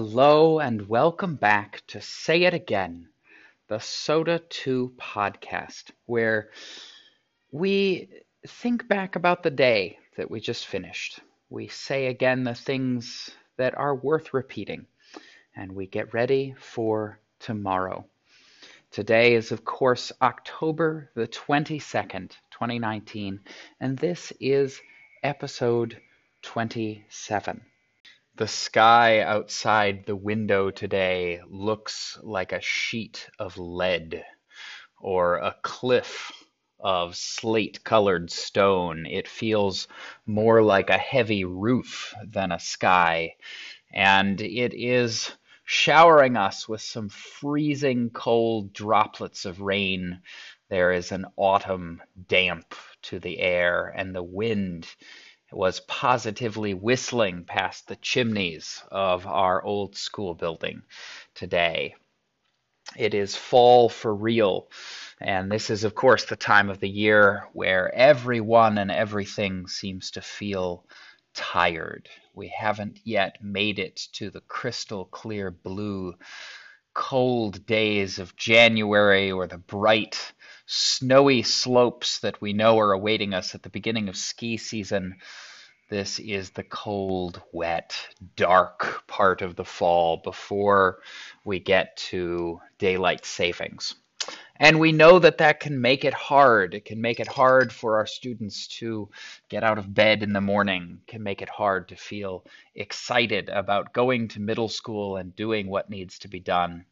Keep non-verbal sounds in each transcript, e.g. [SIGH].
Hello and welcome back to Say It Again, the SOTA 2 podcast, where we think back about the day that we just finished. We say again the things that are worth repeating, and we get ready for tomorrow. Today is, of course, October the 22nd, 2019, and this is episode 27. The sky outside the window today looks like a sheet of lead or a cliff of slate colored stone. It feels more like a heavy roof than a sky, and it is showering us with some freezing cold droplets of rain. There is an autumn damp to the air, and the wind was positively whistling past the chimneys of our old school building today. It is fall for real. And this is, of course, the time of the year where everyone and everything seems to feel tired. We haven't yet made it to the crystal clear blue, cold days of January or the bright, snowy slopes that we know are awaiting us at the beginning of ski season. This is the cold, wet, dark part of the fall before we get to daylight savings. And we know that that can make it hard. It can make it hard for our students to get out of bed in the morning, can make it hard to feel excited about going to middle school and doing what needs to be done.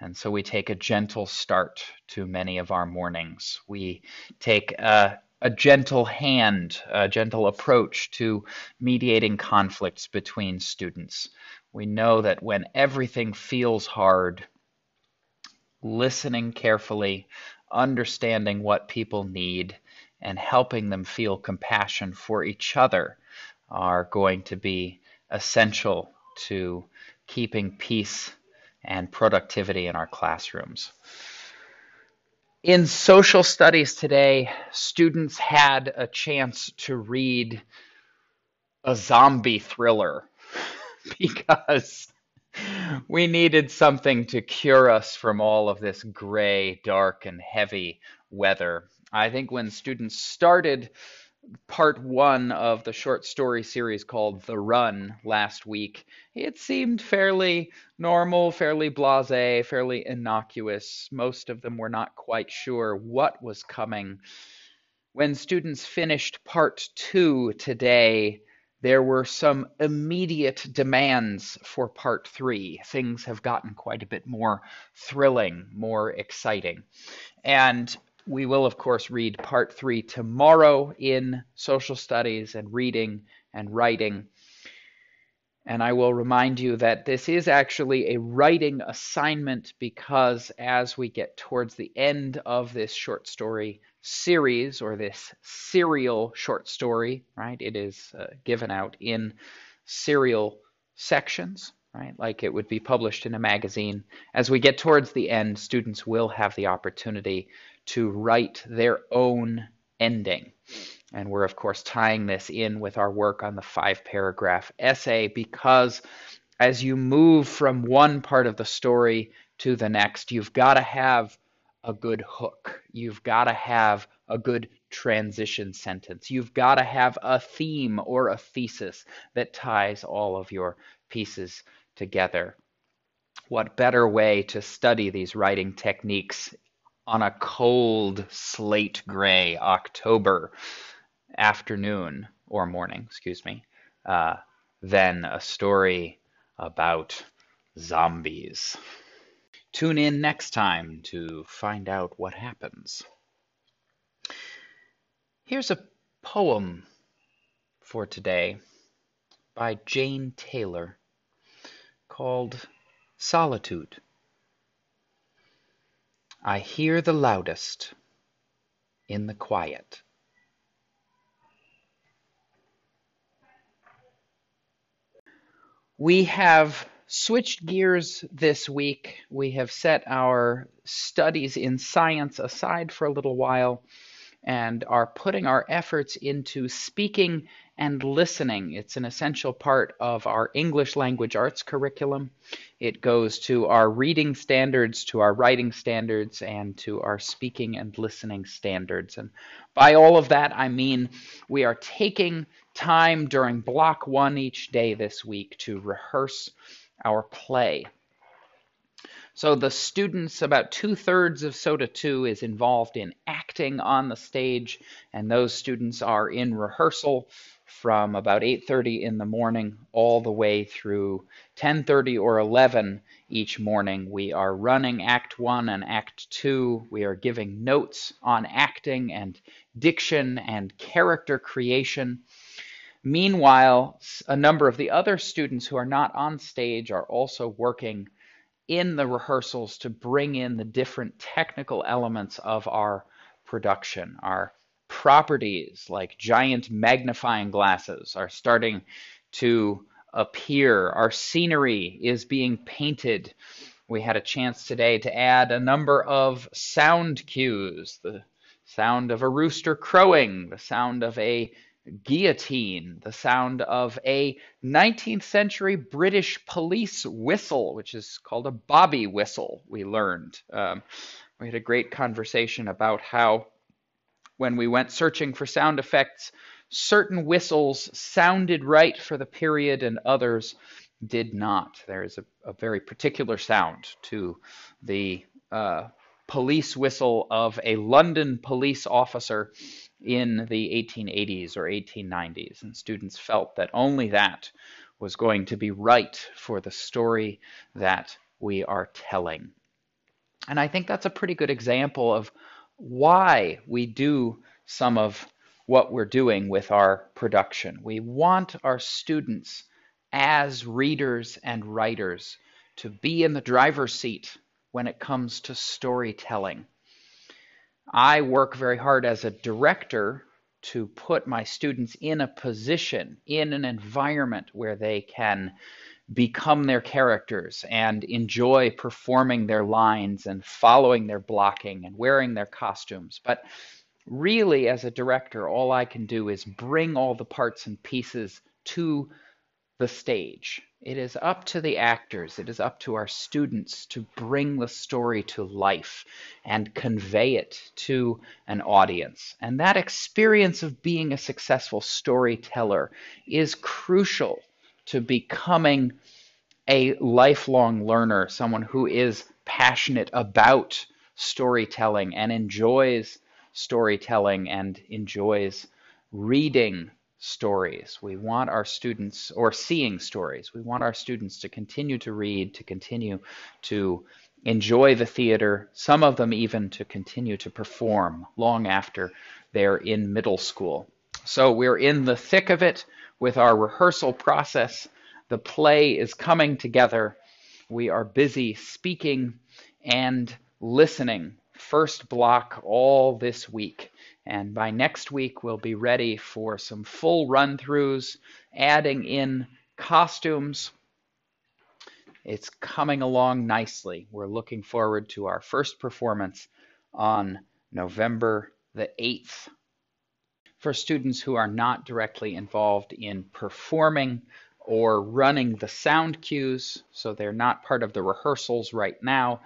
And so we take a gentle start to many of our mornings. We take a, a gentle hand, a gentle approach to mediating conflicts between students. We know that when everything feels hard, listening carefully, understanding what people need, and helping them feel compassion for each other are going to be essential to keeping peace and productivity in our classrooms. In social studies today, students had a chance to read a zombie thriller [LAUGHS] because we needed something to cure us from all of this gray, dark, and heavy weather. I think when students started part one of the short story series called The Run last week, it seemed fairly normal, fairly blase, fairly innocuous. Most of them were not quite sure what was coming. When students finished part two today, there were some immediate demands for part three. Things have gotten quite a bit more thrilling, more exciting. And we will, of course, read part three tomorrow in social studies and reading and writing. And I will remind you that this is actually a writing assignment because as we get towards the end of this short story series or this serial short story, right, it is uh, given out in serial sections, right, like it would be published in a magazine. As we get towards the end, students will have the opportunity to write their own ending. And we're, of course, tying this in with our work on the five paragraph essay because as you move from one part of the story to the next, you've got to have a good hook. You've got to have a good transition sentence. You've got to have a theme or a thesis that ties all of your pieces together. What better way to study these writing techniques on a cold slate gray October afternoon or morning, excuse me, uh, than a story about zombies. Tune in next time to find out what happens. Here's a poem for today by Jane Taylor called Solitude. I hear the loudest in the quiet. We have switched gears this week. We have set our studies in science aside for a little while and are putting our efforts into speaking and listening. It's an essential part of our English language arts curriculum. It goes to our reading standards, to our writing standards, and to our speaking and listening standards. And by all of that, I mean we are taking time during block one each day this week to rehearse our play. So the students, about two thirds of SOTA 2 is involved in acting on the stage, and those students are in rehearsal from about 8:30 in the morning all the way through 10:30 or 11 each morning. We are running Act 1 and Act 2. We are giving notes on acting and diction and character creation. Meanwhile, a number of the other students who are not on stage are also working in the rehearsals to bring in the different technical elements of our production. Our properties, like giant magnifying glasses, are starting to appear. Our scenery is being painted. We had a chance today to add a number of sound cues the sound of a rooster crowing, the sound of a guillotine, the sound of a 19th century British police whistle, which is called a bobby whistle, we learned. Um, we had a great conversation about how, when we went searching for sound effects, certain whistles sounded right for the period and others did not. There is a, a very particular sound to the uh, police whistle of a London police officer in the 1880s or 1890s, and students felt that only that was going to be right for the story that we are telling. And I think that's a pretty good example of why we do some of what we're doing with our production. We want our students as readers and writers to be in the driver's seat when it comes to storytelling. I work very hard as a director to put my students in a position, in an environment where they can become their characters and enjoy performing their lines and following their blocking and wearing their costumes. But really, as a director, all I can do is bring all the parts and pieces to the stage. It is up to the actors, it is up to our students to bring the story to life and convey it to an audience. And that experience of being a successful storyteller is crucial to becoming a lifelong learner, someone who is passionate about storytelling and enjoys storytelling and enjoys reading stories. We want our students, or seeing stories, we want our students to continue to read, to continue to enjoy the theater, some of them even to continue to perform long after they're in middle school. So we're in the thick of it with our rehearsal process. The play is coming together. We are busy speaking and listening. First block all this week. And by next week, we'll be ready for some full run throughs, adding in costumes. It's coming along nicely. We're looking forward to our first performance on November the 8th. For students who are not directly involved in performing or running the sound cues, so they're not part of the rehearsals right now,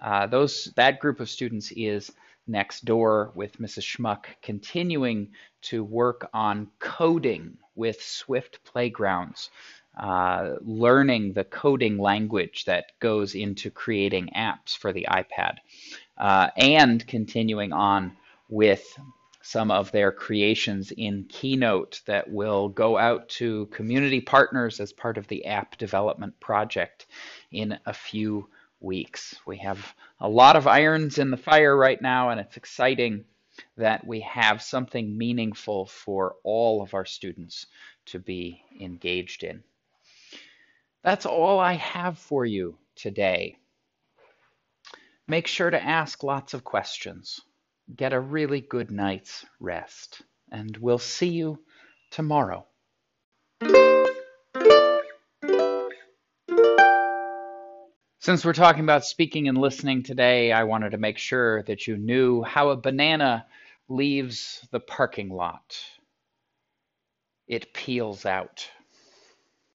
uh, those that group of students is next door with Mrs. Schmuck, continuing to work on coding with Swift Playgrounds, uh, learning the coding language that goes into creating apps for the iPad, uh, and continuing on with some of their creations in Keynote that will go out to community partners as part of the app development project in a few weeks. We have a lot of irons in the fire right now, and it's exciting that we have something meaningful for all of our students to be engaged in. That's all I have for you today. Make sure to ask lots of questions. Get a really good night's rest, and we'll see you tomorrow. Since we're talking about speaking and listening today, I wanted to make sure that you knew how a banana leaves the parking lot. it peels out